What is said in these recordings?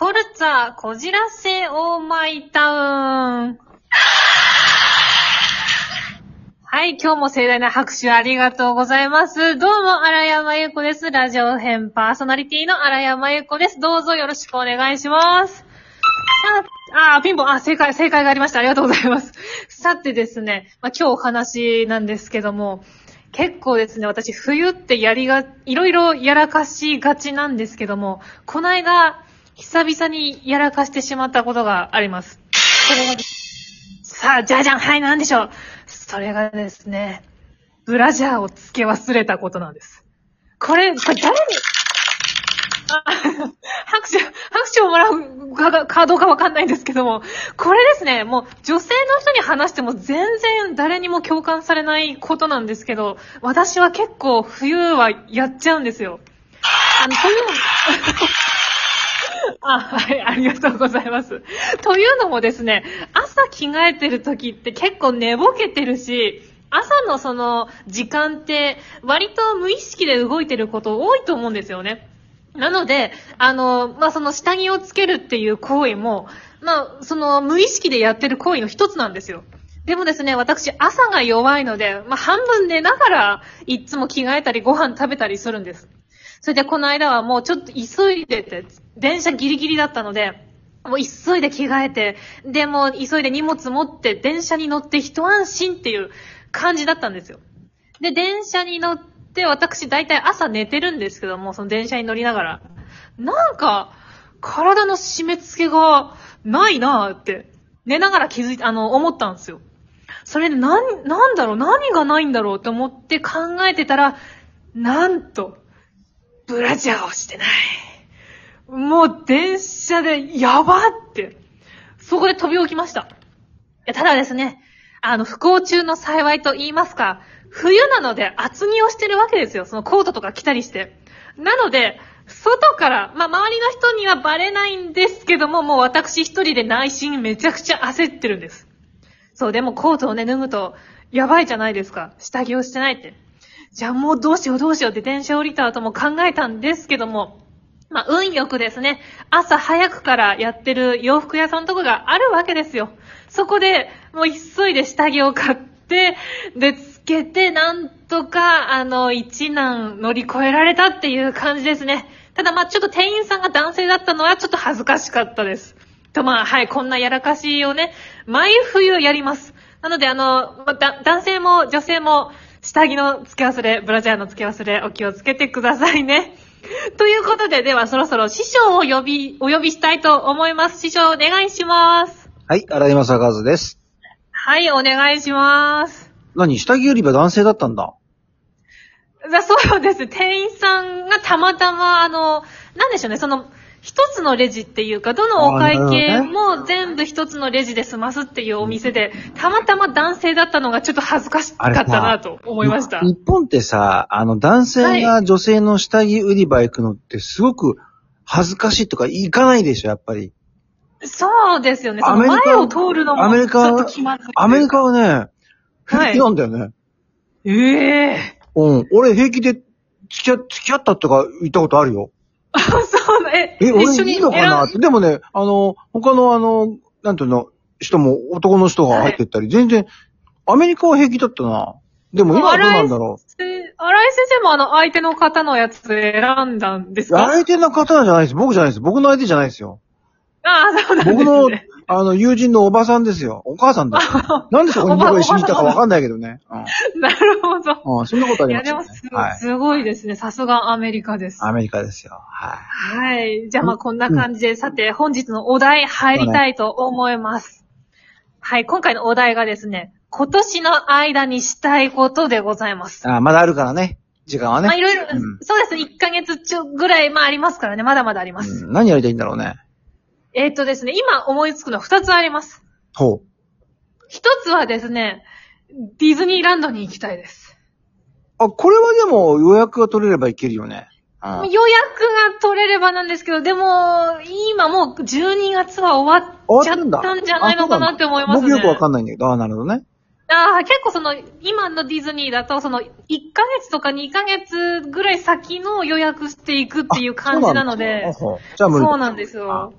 フォルツァ、こじらせオーマイタウン。はい、今日も盛大な拍手ありがとうございます。どうも、荒山由子です。ラジオ編パーソナリティの荒山由子です。どうぞよろしくお願いします。さあ、あ、ピンポン、あ、正解、正解がありました。ありがとうございます。さてですね、まあ、今日お話なんですけども、結構ですね、私、冬ってやりが、いろいろやらかしがちなんですけども、この間、久々にやらかしてしまったことがあります。それがさあ、じゃじゃんはい、なんでしょうそれがですね、ブラジャーを付け忘れたことなんです。これ、これ誰に、拍手、拍手をもらうかかどうかわかんないんですけども、これですね、もう女性の人に話しても全然誰にも共感されないことなんですけど、私は結構冬はやっちゃうんですよ。あの、というのも、あ、はい、ありがとうございます。というのもですね、朝着替えてる時って結構寝ぼけてるし、朝のその時間って割と無意識で動いてること多いと思うんですよね。なので、あの、まあ、その下着をつけるっていう行為も、まあ、その無意識でやってる行為の一つなんですよ。でもですね、私朝が弱いので、まあ、半分寝ながらいつも着替えたりご飯食べたりするんです。それでこの間はもうちょっと急いでて、電車ギリギリだったので、もう急いで着替えて、で、も急いで荷物持って電車に乗って一安心っていう感じだったんですよ。で、電車に乗って、私大体朝寝てるんですけども、その電車に乗りながら、なんか、体の締め付けがないなーって、寝ながら気づいて、あの、思ったんですよ。それで、な、なんだろう、何がないんだろうって思って考えてたら、なんと、ブラジャーをしてない。もう電車でやばって、そこで飛び起きました。いやただですね、あの、不幸中の幸いと言いますか、冬なので厚着をしてるわけですよ。そのコートとか着たりして。なので、外から、まあ、周りの人にはバレないんですけども、もう私一人で内心めちゃくちゃ焦ってるんです。そう、でもコートをね、脱ぐと、やばいじゃないですか。下着をしてないって。じゃあもうどうしようどうしようって電車降りた後も考えたんですけども、まあ、運よくですね、朝早くからやってる洋服屋さんとかがあるわけですよ。そこで、もう急いで下着を買って、で、つけて、なんとか、あの、一難乗り越えられたっていう感じですね。ただまあちょっと店員さんが男性だったのはちょっと恥ずかしかったです。とまあ、はい、こんなやらかしをね、毎冬やります。なのであの、まだ男性も女性も、下着の付け忘れ、ブラジャーの付け忘れ、お気をつけてくださいね。ということで、ではそろそろ師匠を呼び、お呼びしたいと思います。師匠お願いします。はい、荒井正和です。はい、お願いします。何下着売り場男性だったんだ。だそうです。店員さんがたまたま、あの、なんでしょうね、その、一つのレジっていうか、どのお会計も全部一つのレジで済ますっていうお店で、たまたま男性だったのがちょっと恥ずかしかったなと思いました。日本ってさ、あの男性が女性の下着売り場行くのってすごく恥ずかしいとか行かないでしょ、やっぱり。そうですよね。その前を通るのもアメリカちょっと気まずいアメリカはね、はい平気なんだよね。ええうん。俺平気で付き合、付き合ったとか言ったことあるよ。あ、そえ、え、俺一緒にいいのかなって。でもね、あの、他のあの、なんていうの、人も男の人が入ってったり、全然、アメリカは平気だったな。でも今はどうなんだろう。え荒井先生もあの、相手の方のやつ選んだんですか？相手の方じゃないです。僕じゃないです。僕の相手じゃないですよ。ああ、そうなんですね。僕の、あの、友人のおばさんですよ。お母さんですよ。なんでそこに僕が一緒にいたかわかんないけどね。なるほど。うん。うん、そんなことあいや、りますよ、ね。でもす、はい。すごいですね。さすがアメリカです。アメリカですよ。ははい。じゃあまあこんな感じで、さて本日のお題入りたいと思います。はい。今回のお題がですね、今年の間にしたいことでございます。い。あまだあるからね。時間はね。まあいろいろ、うんそうですね。1ヶ月ちょぐらい、まあありますからね。まだまだあります。うん、何やりたいんだろうね。えーっとですね、今思いつくのは2つあります。ほ1つはですね、ディズニーランドに行きたいです。う。あ、これはでも予約が取れればいけるよね。うん。予約が取れればなんですけど、でも、今もう12月は終わっちゃっ。たんじゃないのかなって思いますね。僕よくわかんないんだけど、あなるほどね。ああ、結構その、今のディズニーだと、その、1ヶ月とか2ヶ月ぐらい先の予約していくっていう感じなので、そうなんだあほうじゃあ無理だそうなんですよ。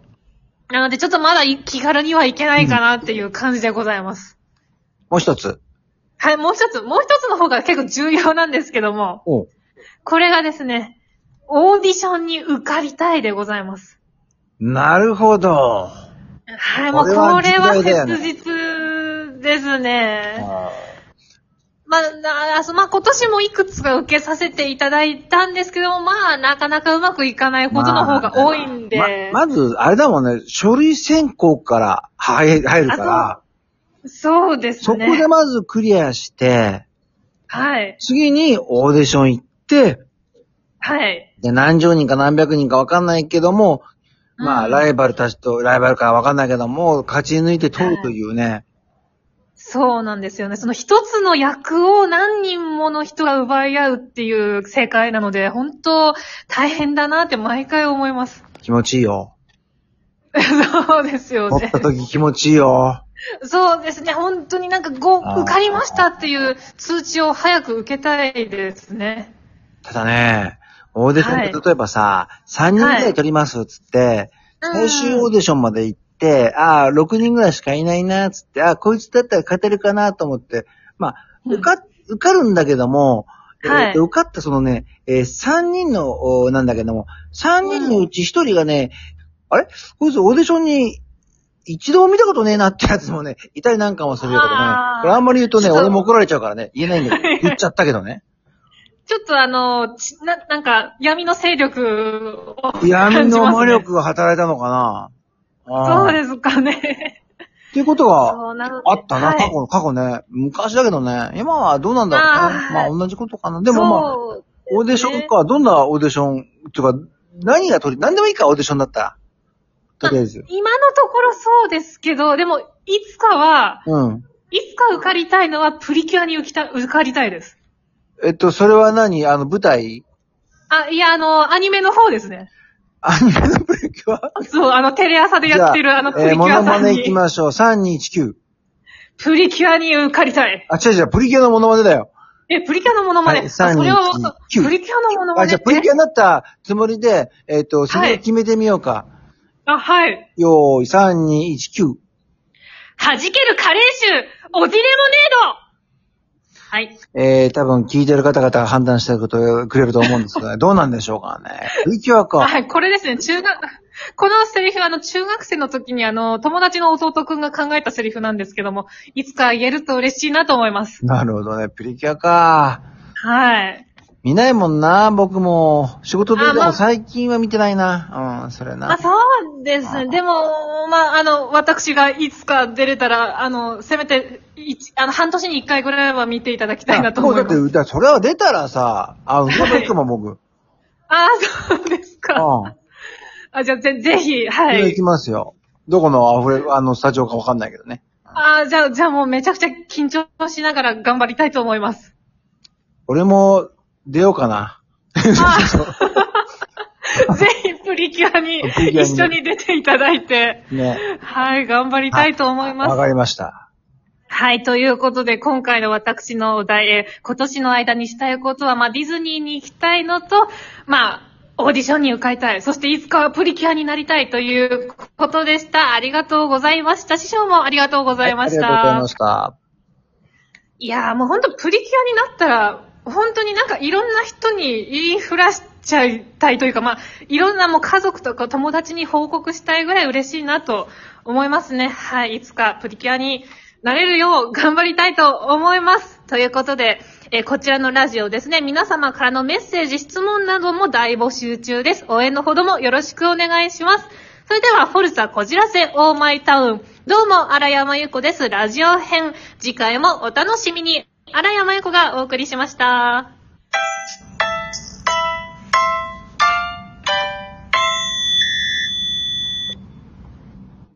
なので、ちょっとまだい気軽にはいけないかなっていう感じでございます。もう一つ。はい、もう一つ、もう一つの方が結構重要なんですけども、これがですね、オーディションに受かりたいでございます。なるほど。はい、もうこれは切実ですね。あまあ、なあそまあ、今年もいくつか受けさせていただいたんですけども、まあ、なかなかうまくいかないことの方が多いんで。ま、まず、あれだもんね、書類選考から入入るから、そうですそね。こでまずクリアして、はい。次にオーディション行って、はい。で、何十人か何百人かわかんないけども、まあ、うんライバルたちと、ライバルかわかんないけども、勝ち抜いて取るというね。そうなんですよね。その一つの役を何人もの人が奪い合うっていう世界なので、本当大変だなって毎回思います。気持ちいいよ。そうですよね取った。時気持ちいいよ。そうですね。本当になんかご、受かりましたっていう通知を早く受けたいですね。ただね、オーディションっては例えばさ、3人ぐらい取りますっつって、最終オーうんディションまで行って、ああ、6人ぐらいしかいないな、つって、ああ、こいつだったら勝てるかなと思って、まあ、うん。受か、受かるんだけども、はいえーと受かったそのね、えー3人の、おなんだけども、3人のうち1人がね、あれ？こいつオーディションに一度も見たことねえなってやつもね、いたりなんかもするけどね。これあんまり言うとね、俺も怒られちゃうからね、言えないんだけど、言っちゃったけどね。ちょっとあの、ちな、なんか、闇の勢力を感じ闇。の魔力が働いたのかなそうす。ですかね。っていうことがそうなのであったな、はい過去、過去ね。昔だけどね。今はどうなんだろうあね。ーまあ同じことかな。でもまあ、オーディションか、どんなオーディション、っていうか、何が取り、何でもいいか、オーディションだったら。とりあえず。今のところそうですけど、でも、いつかは、うん。いつか受かりたいのはプリキュアに受きた受かりたいです。えっと、それは何？あの、舞台？あ、いや、あの、アニメの方ですね。アニメのプリキュアそう、あの、テレ朝でやってるあのプリキえー、モノュアさんマネ行きに、ましょう。3219。プリキュアに受かりたい。あ、違う違う、プリキュアのモノマネだよ。え、プリキュアのモノマネ。はいあそれはもう、329プリキュアのモノマあ、ネって？じゃあ、プリキュアになったつもりで、えっと、それを決めてみようか。あ、はい。よーい、3219。弾けるカレー臭、おディレモネードはい。えー、多分聞いてる方々が判断してることくれると思うんですが、どうなんでしょうかね。プリキュアか。はい、これですね、中学、このセリフはあの、中学生の時にあの、友達の弟くんが考えたセリフなんですけども、いつか言えると嬉しいなと思います。なるほどね。プリキュアか。はい。見ないもんな、僕も。仕事ででも最近は見てないな。うん、それあ、な。そうですね。でも、まあ、あの、私がいつか出れたら、あの、せめて、一あの、半年に一回ぐらいは見ていただきたいなと思います。もうだって、だそれは出たらさ、あ、歌も行くもん、僕。あそうですか。うん。あ、じゃあ、ぜ、ぜひ、はい。行きますよ。どこのアフレ、あの、スタジオかわかんないけどね。あじゃあ、じゃあもうめちゃくちゃ緊張しながら頑張りたいと思います。俺も、出ようかな。ぜひ、プリキュアに一緒に出ていただいて、ね。はい、頑張りたいと思います。わかりました。はい、ということで、今回の私のお題、えー今年の間にしたいことは、まあ、ディズニーに行きたいのと、まあ、オーディションに受かりたい。そして、いつかはプリキュアになりたいということでした。ありがとうございました。師匠もありがとうございました。はいありがとうございました。いやーもうほんとプリキュアになったら、本当になんかいろんな人に言いふらしちゃいたいというか、まあ、いろんなもう家族とか友達に報告したいぐらい嬉しいなと思いますね。はい、いつかプリキュアになれるよう頑張りたいと思います。ということで、えこちらのラジオですね、皆様からのメッセージ、質問なども大募集中です。応援のほどもよろしくお願いします。それでは、フォルツァこじらせオーマイタウン。どうも、荒山由子です。ラジオ編。次回もお楽しみに。荒山由子がお送りしました。